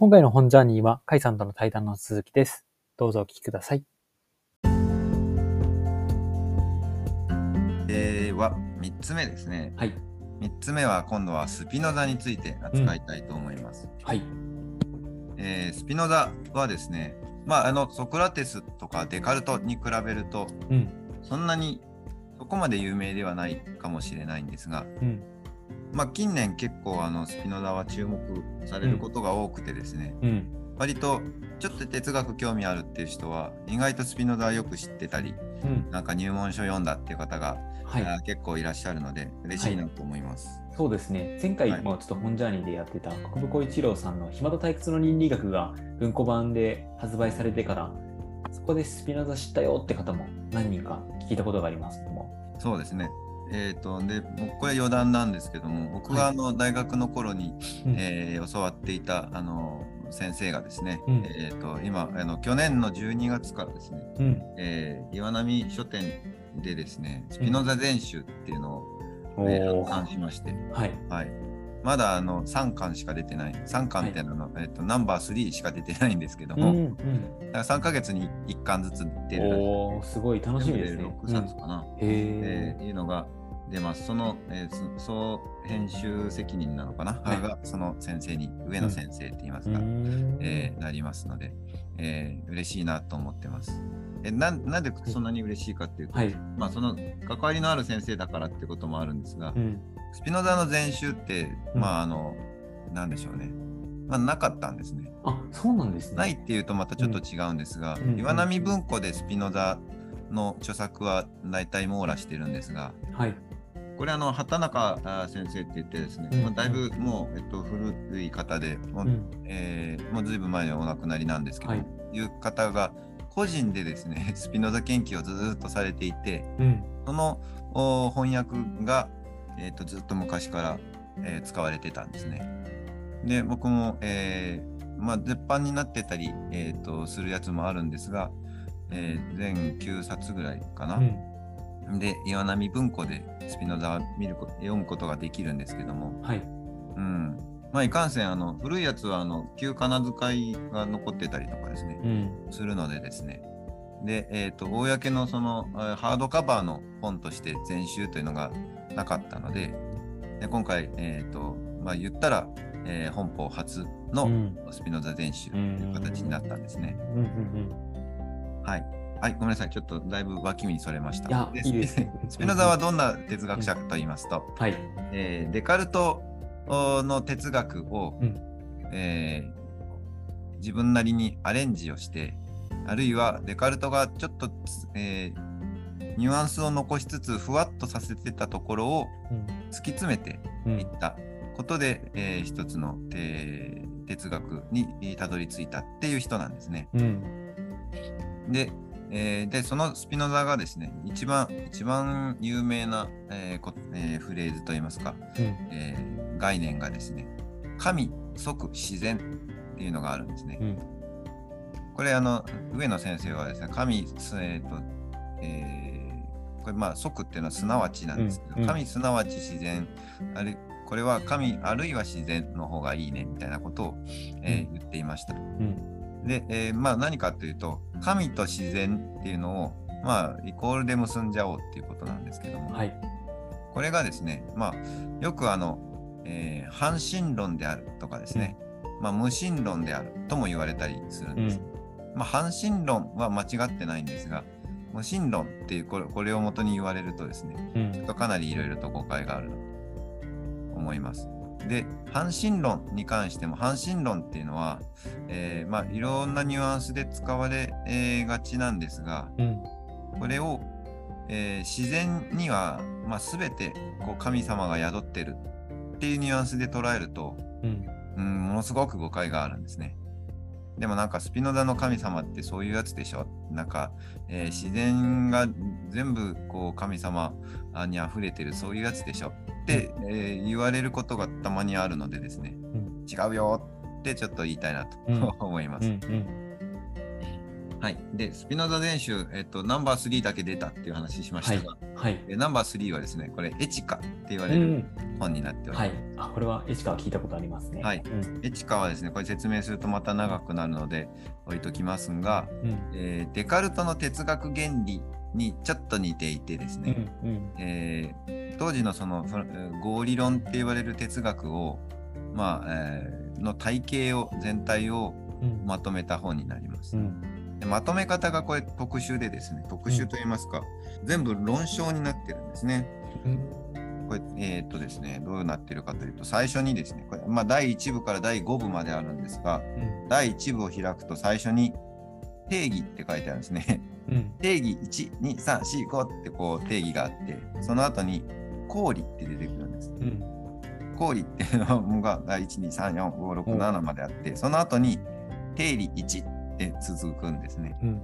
今回の本ジャーニーは、カイさんとの対談の続きです。どうぞお聞きください。えーは3つ目ですね。はい。3つ目は今度はスピノザについて扱いたいと思います。はい。えースピノザはですね、まあ、あのソクラテスとかデカルトに比べるとうん。そんなにそこまで有名ではないかもしれないんですが、うん。まあ、近年結構あのスピノザは注目されることが多くてですね、うん。割とちょっと哲学興味あるっていう人は意外とスピノザはよく知ってたりうん。なんか入門書読んだっていう方が、はい。結構いらっしゃるので嬉しいなと思います。そうですね。前回はいもちょっと本ジャーニーでやってた国分光一郎さんの暇と退屈の倫理学が文庫版で発売されてから、そこでスピノザ知ったよって方も何人か聞いたことがありますけども。そうですね。えー、とでもうこれ余談なんですけども僕がはいあの大学の頃に、うんえー教わっていたあの先生がですね、うんえー、と今あの去年の12月からですね、うん。えー岩波書店でですねスピノザ全集っていうのを、おえーー発刊しまして、はい。はい、まだあの3巻しか出てない3巻っていうのは、えー、とナンバー3しか出てないんですけども、うん。うん。だから3ヶ月に1巻ずつ出るおー、すごい楽しみですね。6冊かな。うんへえーいうのが出ます。その、えーそ総編集責任なのかな、はいがその先生に、上野先生って言いますー。うか、んえーなりますので、えー嬉しいなと思ってます。えなんなんでそんなに嬉しいかっていうと、はい。まあ、その関わりのある先生だからってこともあるんですが、うん。スピノザの全集って、うんまああの、なんでしょうね、まあ、なかったんですね。あ、そうなんですね。ないっていうとまたちょっと違うんですが、うん岩波文庫でスピノザの著作は大体網羅してるんですが、はい。これあの畑中あ先生って言ってですね、うんまあ、だいぶもう、えっと、古い方で、もううん。えーもうずいぶん前にお亡くなりなんですけど、はいい、う方が個人でですね スピノザ研究をずっとされていてうん。そのお翻訳が、えー、とずっと昔から、えー使われてたんですね。で僕も、えーまあ、絶版になってたり、えー、とするやつもあるんですが、えー全9冊ぐらいかな。うん。で岩波文庫でスピノザは見るこ読むことができるんですけども、はい。うんまあ、いかんせんあの古いやつはあの旧仮名遣いが残ってたりとかですね、うん。するのでですねで、えー、と公のそのえーハードカバーの本として全集というのがなかったのでで今回、えーとまあ、言ったら、えー本邦初うのん。スピノザ全集という形になったんですね。うん。うん。はいはい、ごめんなさい。ちょっとだいぶ脇見にそれました。いやいいですねスピノザはどんな哲学者かと言いますと、はい。えーデカルトおの哲学を、うんえー自分なりにアレンジをして、あるいはデカルトがちょっとつ、えーニュアンスを残しつつ、ふわっとさせてたところをうん。突き詰めてうんいったことで、えー一つの、えー哲学にたどり着いたっていう人なんですね。うん。で、えーでそのスピノザがですね、一番一番有名な、えーこえーフレーズといいますか、うん。えー概念がですね、神即自然っていうのがあるんですね。うん。これ、あの、上野先生はですね、神、すえーと、えーこれ、まあ、即っていうのはすなわちなんですけど、うんうん神すなわち自然、あるこれは神あるいは自然の方がいいねみたいなことを、え言っていました。うん。で、えーまあ何かというと、神と自然っていうのを、まあ、イコールで結んじゃおうっていうことなんですけども、はい。これがですね、まあ、よくあの、えー反神論であるとかですね、まあ、無神論であるとも言われたりするんです。うん。まあ、反神論は間違ってないんですが、無神論っていうこれこれを元に言われるとですね、うん。かなりいろいろと誤解があるなと思います。で、反神論に関しても、反神論っていうのは、えーまあ、いろんなニュアンスで使われ、えーがちなんですが、うん。これを、えー自然には、まあ、全てこう神様が宿ってるっていうニュアンスで捉えると、うん。うん、ものすごく誤解があるんですね。でもなんかスピノザの神様ってそういうやつでしょ？なんか、えー自然が全部こう神様に溢れてるそういうやつでしょ？って、えー言われることがたまにあるのでですね、ん違うよってちょっと言いたいなと、うん 思います。うん。うん。はい。で、スピノザ全集、えっと、ナンバー3だけ出たっていう話しましたが、はい。えナンバー3はですね、これ、エチカって言わうれるん。本になっております。はい。あ、これはエチカは聞いたことありますね。はいうん。エチカはですね、これ説明するとまた長くなるので置いときますが、うん。えーデカルトの哲学原理にちょっと似ていてですうん。ね、うん。えー当時のその合理論って言われる哲学を、まあえーの体系を全体をうん。まとめた本になります。うん。でまとめ方がこれ特殊でですね、特殊と言いますか、全部論証になってるんですね。うん。これ、えーっとですね、どうなってるかというと、最初にですね、これまあ、第1部から第5部まであるんですが、うん。第1部を開くと最初に定義って書いてあるんですね。うん。定義1、2、3、4、5ってこう定義があって、その後に公理って出てくるんです。うん。公理っていうのが1、2、3、4、5、6、7まであって、その後に定理1って続くんですね。うん。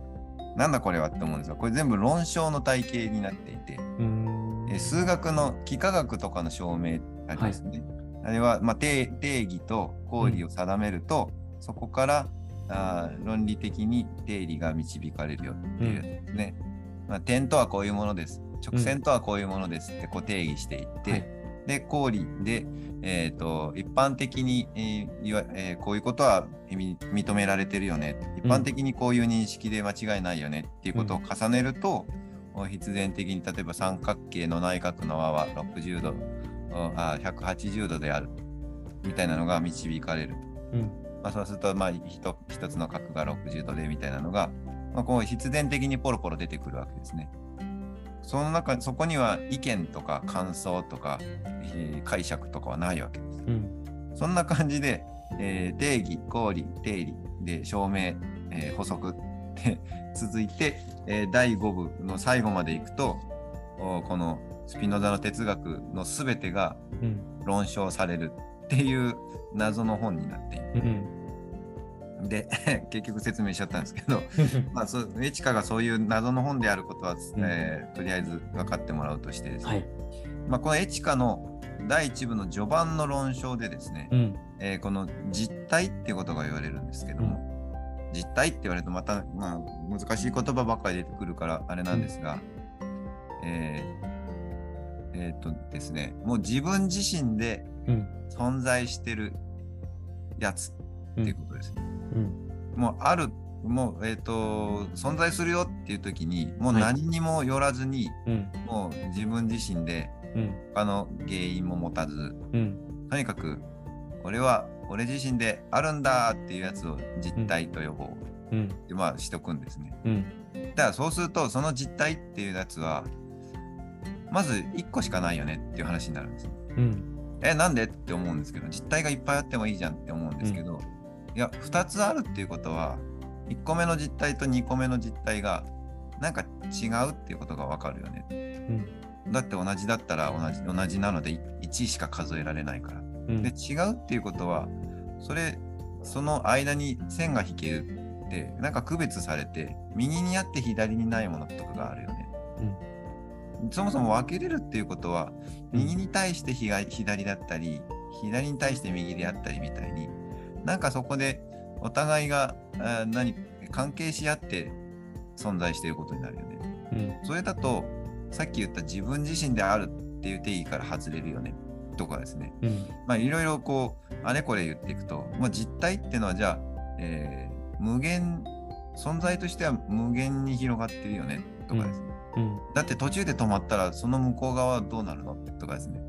なんだこれはって思うんですが、これ全部論証の体系になっていて、うん。え数学の幾何学とかの証明ありますね。あれは、まあ、定定義と公理を定めると、そこからあー論理的に定理が導かれるよっていうですね。まあ、点とはこういうものです。直線とはこういうものですってこう定義していって、はいで公理で、えー、と一般的に、えーいわえーこういうことはみ認められてるよね一般的にこういう認識で間違いないよねっていうことを重ねると、必然的に例えば三角形の内角の和は60度おあ180度であるみたいなのが導かれると。うん。まあ、そうすると、まあ、つの角が60度でみたいなのが、まあ、こう必然的にポロポロ出てくるわけですね。その中、そこには意見とか感想とか、えー解釈とかはないわけです。うん。そんな感じで、えー定義、公理、定理で証明、えー補足って 続いて、えー第5部の最後までいくと、おこのスピノザの哲学のすべてがうん。論証されるっていう謎の本になっている。うん。で 結局説明しちゃったんですけど、まあ、そうエチカがそういう謎の本であることは、えーとりあえず分かってもらうとしてですね、はい。まあ、このエチカの第1部の序盤の論証でですね、うん。えーこの実体っていうことが言われるんですけども、実体って言われるとまた、まあ、難しい言葉ばっかり出てくるからあれなんですが、えーえーっとですねもう自分自身でうん。存在してるやつっていうことですね。うん。もうあるもうえっ、と存在するよっていう時にもうはい何にもよらずに、うん。もう自分自身でうん。他の原因も持たずうん。とにかく俺は俺自身であるんだっていうやつを実体と呼ぼううん。ってまあしとくんですね。うん。だからそうするとその実体っていうやつはまず1個しかないよねっていう話になるんです。うん。えなんで？って思うんですけど実体がいっぱいあってもいいじゃんって思うんですけど、いや2つあるっていうことは1個目の実体と2個目の実体がなんか違うっていうことがわかるよね。うん。だって同じだったら同じ同じなので1しか数えられないから。うん。で違うっていうことはそれその間に線が引けるってなんか区別されて右にあって左にないものとかがあるよね。そもそも分けれるっていうことは右に対して左左だったり左に対して右であったりみたいになんかそこでお互いが何関係し合って存在していることになるよね。うん。それだとさっき言った自分自身であるっていう定義から外れるよねとかですね。うん。まあいろいろこうあれこれ言っていくと、まあ、実体っていうのはじゃあ、えー無限存在としては無限に広がってるよねとかですね。うん。だって途中で止まったらその向こう側はどうなるの？とかですね。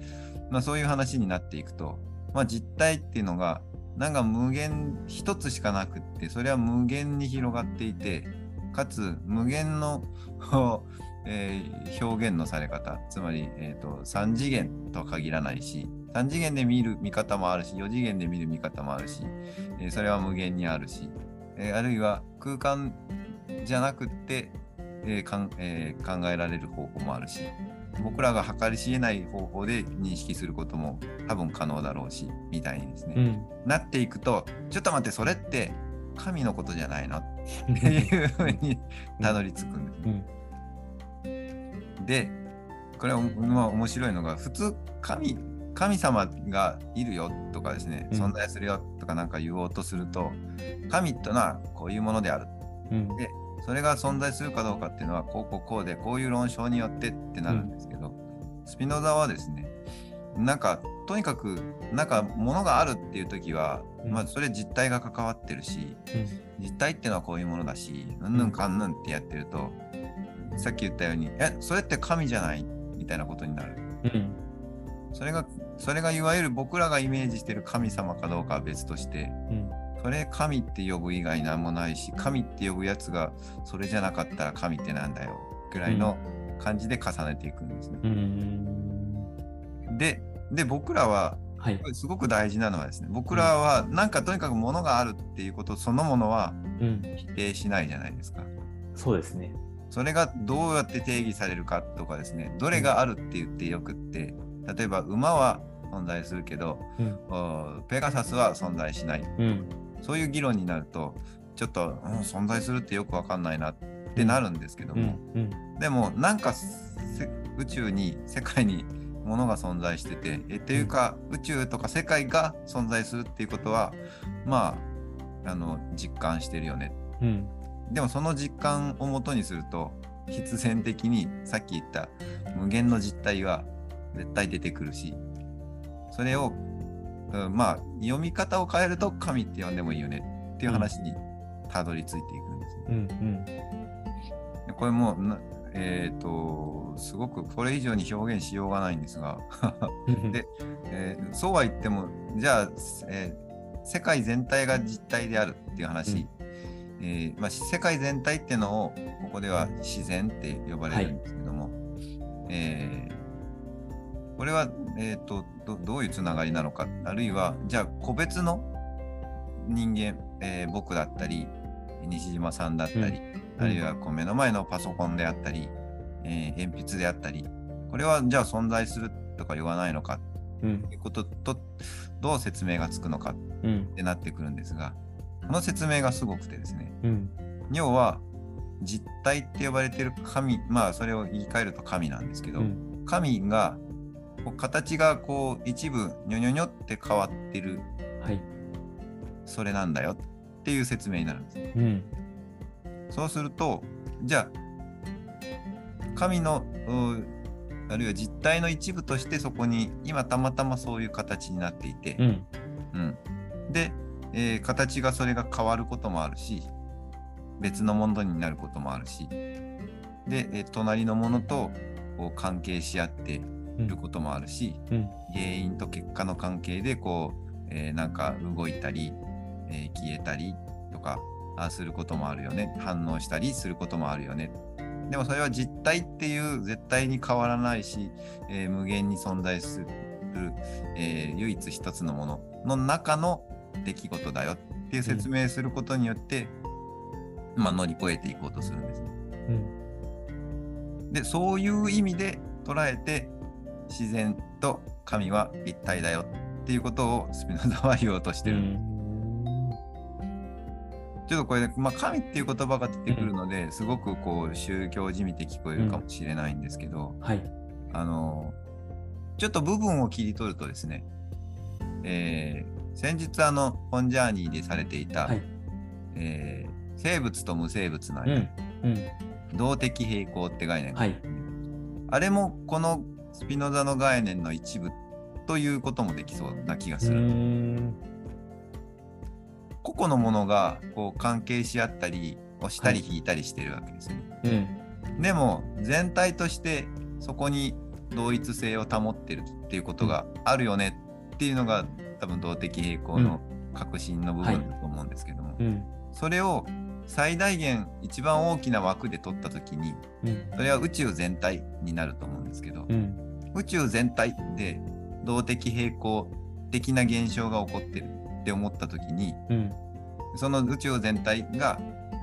まあそういう話になっていくと、まあ実体っていうのがなんか無限一つしかなくって、それは無限に広がっていて、かつ無限の、えー表現のされ方、つまり、えー、と3次元とは限らないし、3次元で見る見方もあるし、4次元で見る見方もあるし、えーそれは無限にあるし、えーあるいは空間じゃなくって、えーかんえ考えられる方法もあるし。僕らが計り知れない方法で認識することも多分可能だろうしみたいにですね、うん。なっていくとちょっと待ってそれって神のことじゃないの？っていうふうにたどり着くんです、うん。でこれは、まあ、面白いのが普通神神様がいるよとかですねうん存在するよとかなんか言おうとすると神というのはこういうものであるうん。それが存在するかどうかっていうのはこうこうこうでこういう論証によってってなるんですけど、スピノザはですねなんかとにかくなんかものがあるっていう時は、うん。まあそれ実体が関わってるし実体っていうのはこういうものだしうんぬんかんぬんってやってると、さっき言ったようにえそれって神じゃないみたいなことになる。うん。それがそれがいわゆる僕らがイメージしてる神様かどうかは別としてうんそれ神って呼ぶ以外なんもないし神って呼ぶやつがそれじゃなかったら神ってなんだよぐらいの感じで重ねていくんですね。うん。でで僕らはすごく大事なのはですね僕らはなんかとにかく物があるっていうことそのものはうん。否定しないじゃないですか。そうですね。それがどうやって定義されるかとかですねどれがあるって言ってよくって例えば馬は存在するけど、うん。おペガサスは存在しない。うんそういう議論になるとちょっと、うん存在するってよくわかんないなってなるんですけどうん。も、うん。でもなんかせ宇宙に世界に物が存在しててえっていうか宇宙とか世界が存在するっていうことはまああの実感してるよね。うん。でもその実感をもとにすると必然的にさっき言った無限の実態は絶対出てくるしそれを、うんまあ読み方を変えると神って呼んでもいいよねっていう話にたどり着いていくんですね。うんうん。でこれもなえっ、とすごくこれ以上に表現しようがないんですが、うん。でえーそうは言ってもじゃあ、えー世界全体が実体であるっていう話、えーまあ、世界全体っていうのをここでは自然って呼ばれるんですけども、えーこれは、えー、とどどういうつながりなのかあるいはじゃあ個別の人間、えー僕だったり西島さんだったり、うん。あるいはこう目の前のパソコンであったり、えー鉛筆であったりこれはじゃあ存在するとか言わないのかうん。ということとどう説明がつくのかうん。ってなってくるんですがこの説明がすごくてですね。うん。要は実体って呼ばれてる神まあそれを言い換えると神なんですけど、うん。神がこう形がこう一部ニョニョニョって変わってる。はい。それなんだよ。っていう説明になるんです。ね。うん。そうするとじゃあ神のうあるいは実体の一部としてそこに今たまたまそういう形になっていて、うん。うん。で、えー形がそれが変わることもあるし別のものになることもあるし。で、えー隣のものと関係し合っていることもあるし、うん。原因と結果の関係でこう、えーなんか動いたり、えー消えたりとかあすることもあるよね。反応したりすることもあるよね。でもそれは実体っていう絶対に変わらないし、えー無限に存在する、えー唯一一つのものの中の出来事だよっていう説明することによって、まあ、乗り越えていこうとするんです。ね。うん。でそういう意味で捉えて自然と神は一体だよっていうことをスピノザは言おうとしてる、ちょっとこれ、まあ、神っていう言葉が出てくるので、すごくこう宗教じみて聞こえるかもしれないんですけど、はい。あのちょっと部分を切り取るとですね、えー先日あの本ジャーニーでされていた、はい。えー生物と無生物の間、うん。うん。動的平衡って概念がはい。あれもこのスピノザの概念の一部ということもできそうな気がうする。ん個々のものがこう関係し合ったり押したり引いたりしてるわけですね。うん。でも全体としてそこに同一性を保ってるっていうことがあるよねっていうのが多分動的平衡の核心の部分だと思うんですけども、うん。それを最大限一番大きな枠で取った時にうん。それは宇宙全体になると思うんですけど、うん宇宙全体で動的平衡的な現象が起こってるって思った時にうん。その宇宙全体が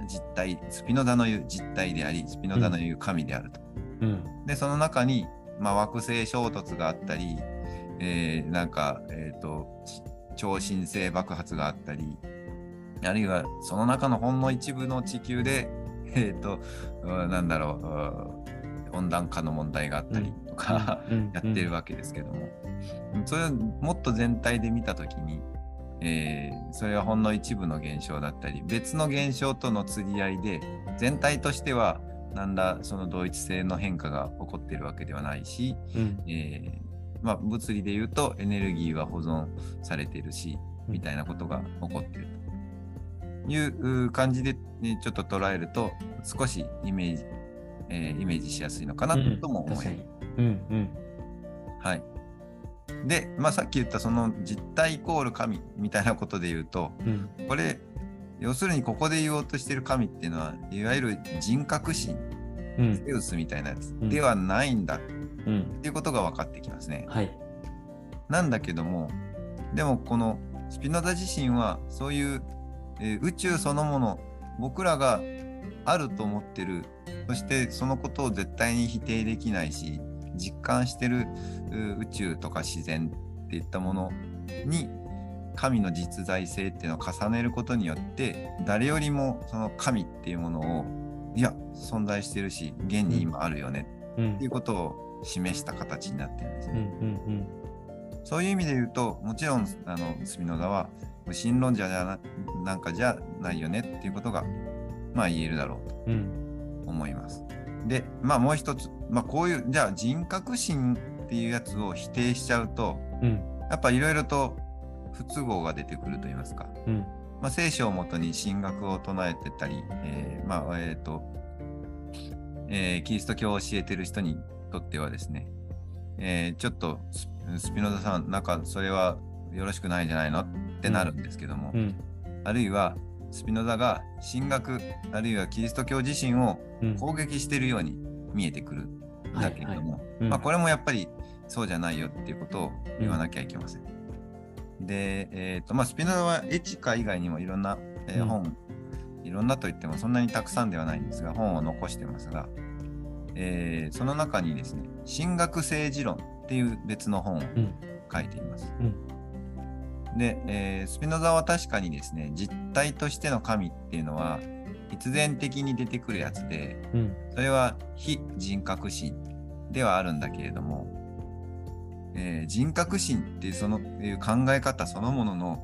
実体スピノザの言う実体でありスピノザの言う神であると。うん。でその中に、まあ、惑星衝突があったり、えーなんか、えー、とち超新星爆発があったりあるいはその中のほんの一部の地球で、えーとうんなんだろううん温暖化の問題があったりとか、うん。やってるわけですけども、それをもっと全体で見た時に、えーそれはほんの一部の現象だったり別の現象との釣り合いで全体としては何らその同一性の変化が起こっているわけではないし、うん。えーまあ、物理で言うとエネルギーは保存されているしみたいなことが起こっているというう感じで、ね、ちょっと捉えると少しイメージ、えーイメージしやすいのかなうんとも思います。うんうん。はい。で、まあ、さっき言ったその実体イコール神みたいなことで言うと、うんこれ、要するにここで言おうとしてる神っていうのは、いわゆる人格神、うんゼウスみたいなやつうんではないんだっうん。ていうことが分かってきますね。はい。なんだけども、でもこのスピノザ自身はそういう、えー宇宙そのもの、僕らがあると思ってる、そしてそのことを絶対に否定できないし、実感してるう宇宙とか自然っていったものに神の実在性っていうのを重ねることによって誰よりもその神っていうものをいや存在してるし現に今あるよねうん。っていうことを示した形になってるんですうんね。うん。そういう意味で言うと、もちろん、あの、スピノザは、無神論者じゃな、なんかじゃないよねっていうことが、まあ言えるだろうと。うんうん思います。で、まあもう一つ、まあこういう、じゃあ人格心っていうやつを否定しちゃうと、うん。やっぱいろいろと不都合が出てくると言いますか。うん。まあ、聖書をもとに神学を唱えてたり、えーまあ、えっ、と、えーキリスト教を教えてる人にとってはですね、えーちょっとススピノザさん、なんかそれはよろしくないんじゃないの？ってなるんですけども、うん。あるいはスピノザが神学、あるいはキリスト教自身をうん。攻撃しているように見えてくるんだけれども、うん。まあ、これもやっぱりそうじゃないよっていうことを言わなきゃいけません。で、えーとまあ、スピノザはエチカ以外にもいろんな、えーうん。本、いろんなといってもそんなにたくさんではないんですが、本を残してますが、えーその中にですね、神学政治論っていう別の本をうん。書いています。うんで、えースピノザは確かにですね、実体としての神っていうのは必然的に出てくるやつで、うんそれは非人格心ではあるんだけれども、えー人格心っていうそのいう考え方そのものの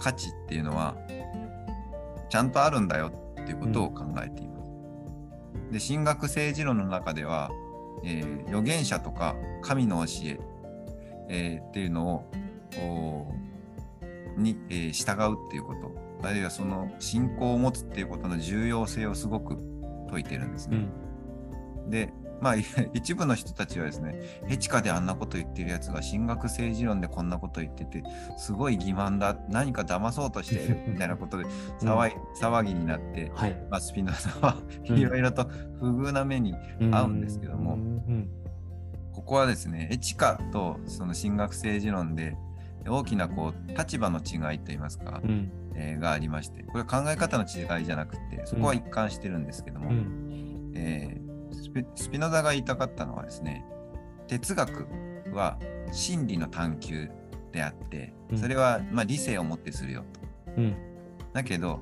価値っていうのはちゃんとあるんだよっていうことを考えています。で神学政治論の中では、えー預言者とか神の教ええーっていうのをに、えー従うっていうこと。あるいはその信仰を持つっていうことの重要性をすごく説いてるんですね。うん。で、まあ、一部の人たちはですね、ヘチカであんなこと言ってるやつが、神学政治論でこんなこと言ってて、すごい欺瞞だ、何か騙そうとしている みたいなことで騒い、騒ぎになって、はい。まあ、スピノザはうん。いろいろと不遇な目に、合うんですけども。うん。ここはですね、エチカとその神学政治論で、大きなこう立場の違いといいますか、うん。えーがありまして、これは考え方の違いじゃなくて、そこは一貫してるんですけども、うん。えースピスピノザが言いたかったのはですね哲学は真理の探求であってうん。それはまあ理性をもってするよと。うん。だけど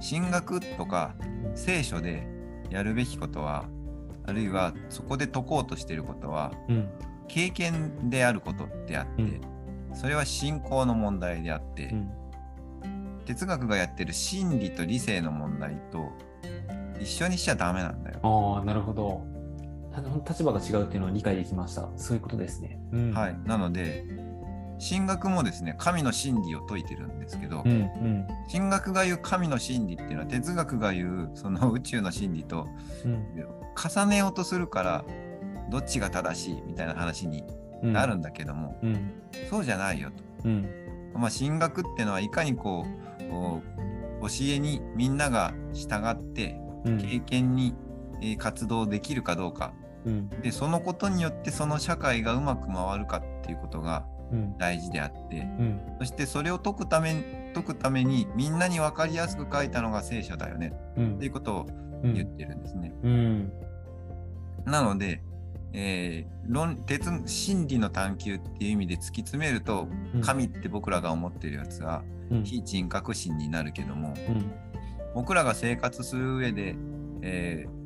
神学とか聖書でやるべきことはあるいはそこで解こうとしていることはうん。経験であることであって、うんそれは信仰の問題であって、うん。哲学がやってる真理と理性の問題と一緒にしちゃダメなんだよ。ああなるほど。た立場が違うっていうのは理解できました。そういうことですね。うん。はい、なので神学もですね神の真理を説いてるんですけど、うんうん。神学が言う神の真理っていうのは哲学が言うその宇宙の真理とうん。重ねようとするからどっちが正しいみたいな話にうんなるんだけども、うん。そうじゃないよと。うん。まあ、神学っていうのはいかにこう教えにみんなが従ってうん。経験にえー活動できるかどうか。うん。でそのことによってその社会がうまく回るかっていうことがうん。大事であってうん。そしてそれを解くため解くためにみんなに分かりやすく書いたのが聖書だよねうんっていうことをうん。言ってるんですね。うん。なので、えー論哲真理の探求っていう意味で突き詰めるとうん。神って僕らが思ってるやつはうん。非人格心になるけどもうん。僕らが生活する上で、えー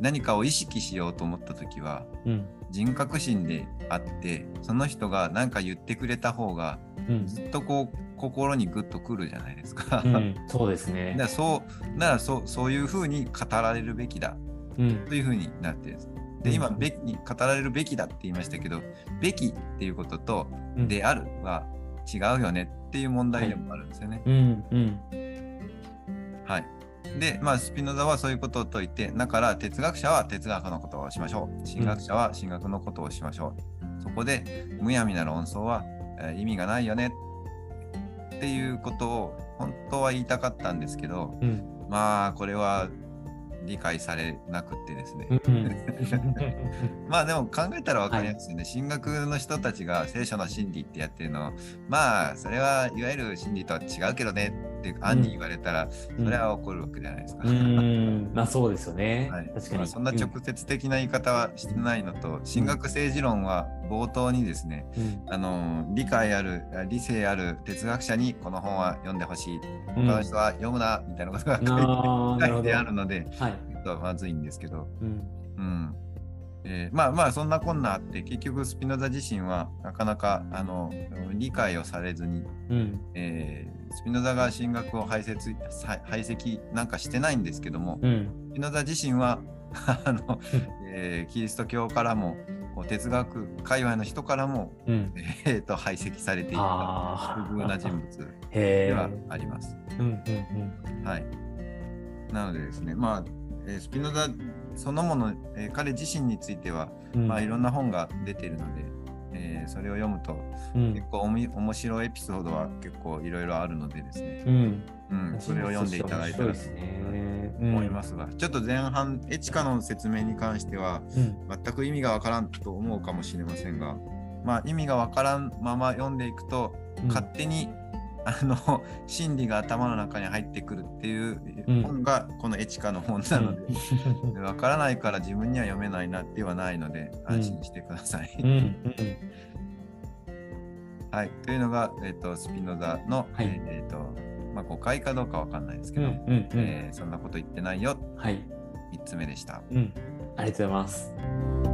何かを意識しようと思った時はうん。人格心であってその人が何か言ってくれた方がうん。ずっとこう心にグッとくるじゃないですか。うん、そうですね。だからそうならそうそういうふうに語られるべきだ。うん。というふうになってるんです。で今べき語られるべきだって言いましたけどべきっていうこととうんであるは違うよねっていう問題でもあるんですよね。うんうんはい。で、まあ、スピノザはそういうことを説いて、だから哲学者は哲学のことをしましょう。神学者は神学のことをしましょう。そこで、むやみな論争は、えー意味がないよねっていうことを本当は言いたかったんですけど、うんまあ、これは理解されなくってですね。うん。まあでも考えたら分かりやすいね、神学の人たちが聖書の真理ってやってるのまあそれはいわゆる真理とは違うけどねって暗に言われたら、それは怒るわけじゃないですか。うん。まあそうですよね、はい。確かに、まあそんな直接的な言い方はしてないのと、神学政治論は冒頭にですね、うん。あの理解ある理性ある哲学者にこの本は読んでほしい。うん。他の人は読むなみたいなことが書いて,、あーなるほど。書いてあるのではい、ちょっとまずいんですけど、うん。うんえーまあまあそんなこんなあって結局スピノザ自身はなかなかあの理解をされずに、うん。えースピノザが神学を排斥排斥なんかしてないんですけども、うん。スピノザ自身は あの、えーキリスト教からも哲学界隈の人からも、うん。えーと排斥されていたあ不遇な人物 ではあります。うんうん。はい、なのでですね、まあ、えースピノザそのもの、えー彼自身については、うん。まあ、いろんな本が出ているので、えーそれを読むとうん。結構おみ面白いエピソードは結構いろいろあるのでですね、うん。うん、それを読んでいただいたらと思いますが、ちょっと前半エチカの説明に関してはうん。全く意味がわからんと思うかもしれませんが、まあ、意味がわからんまま読んでいくと、うん。勝手にあの真理が頭の中に入ってくるっていううん。本がこのエチカの本なので、うん。わからないから自分には読めないなではないので安心してください。うん。うん。はい、というのが、えー、とスピノザの、はい。えーとまあ、誤解かどうかわかんないですけど、うん。うん。うん。えーそんなこと言ってないよ。はい。3つ目でした。うん。ありがとうございます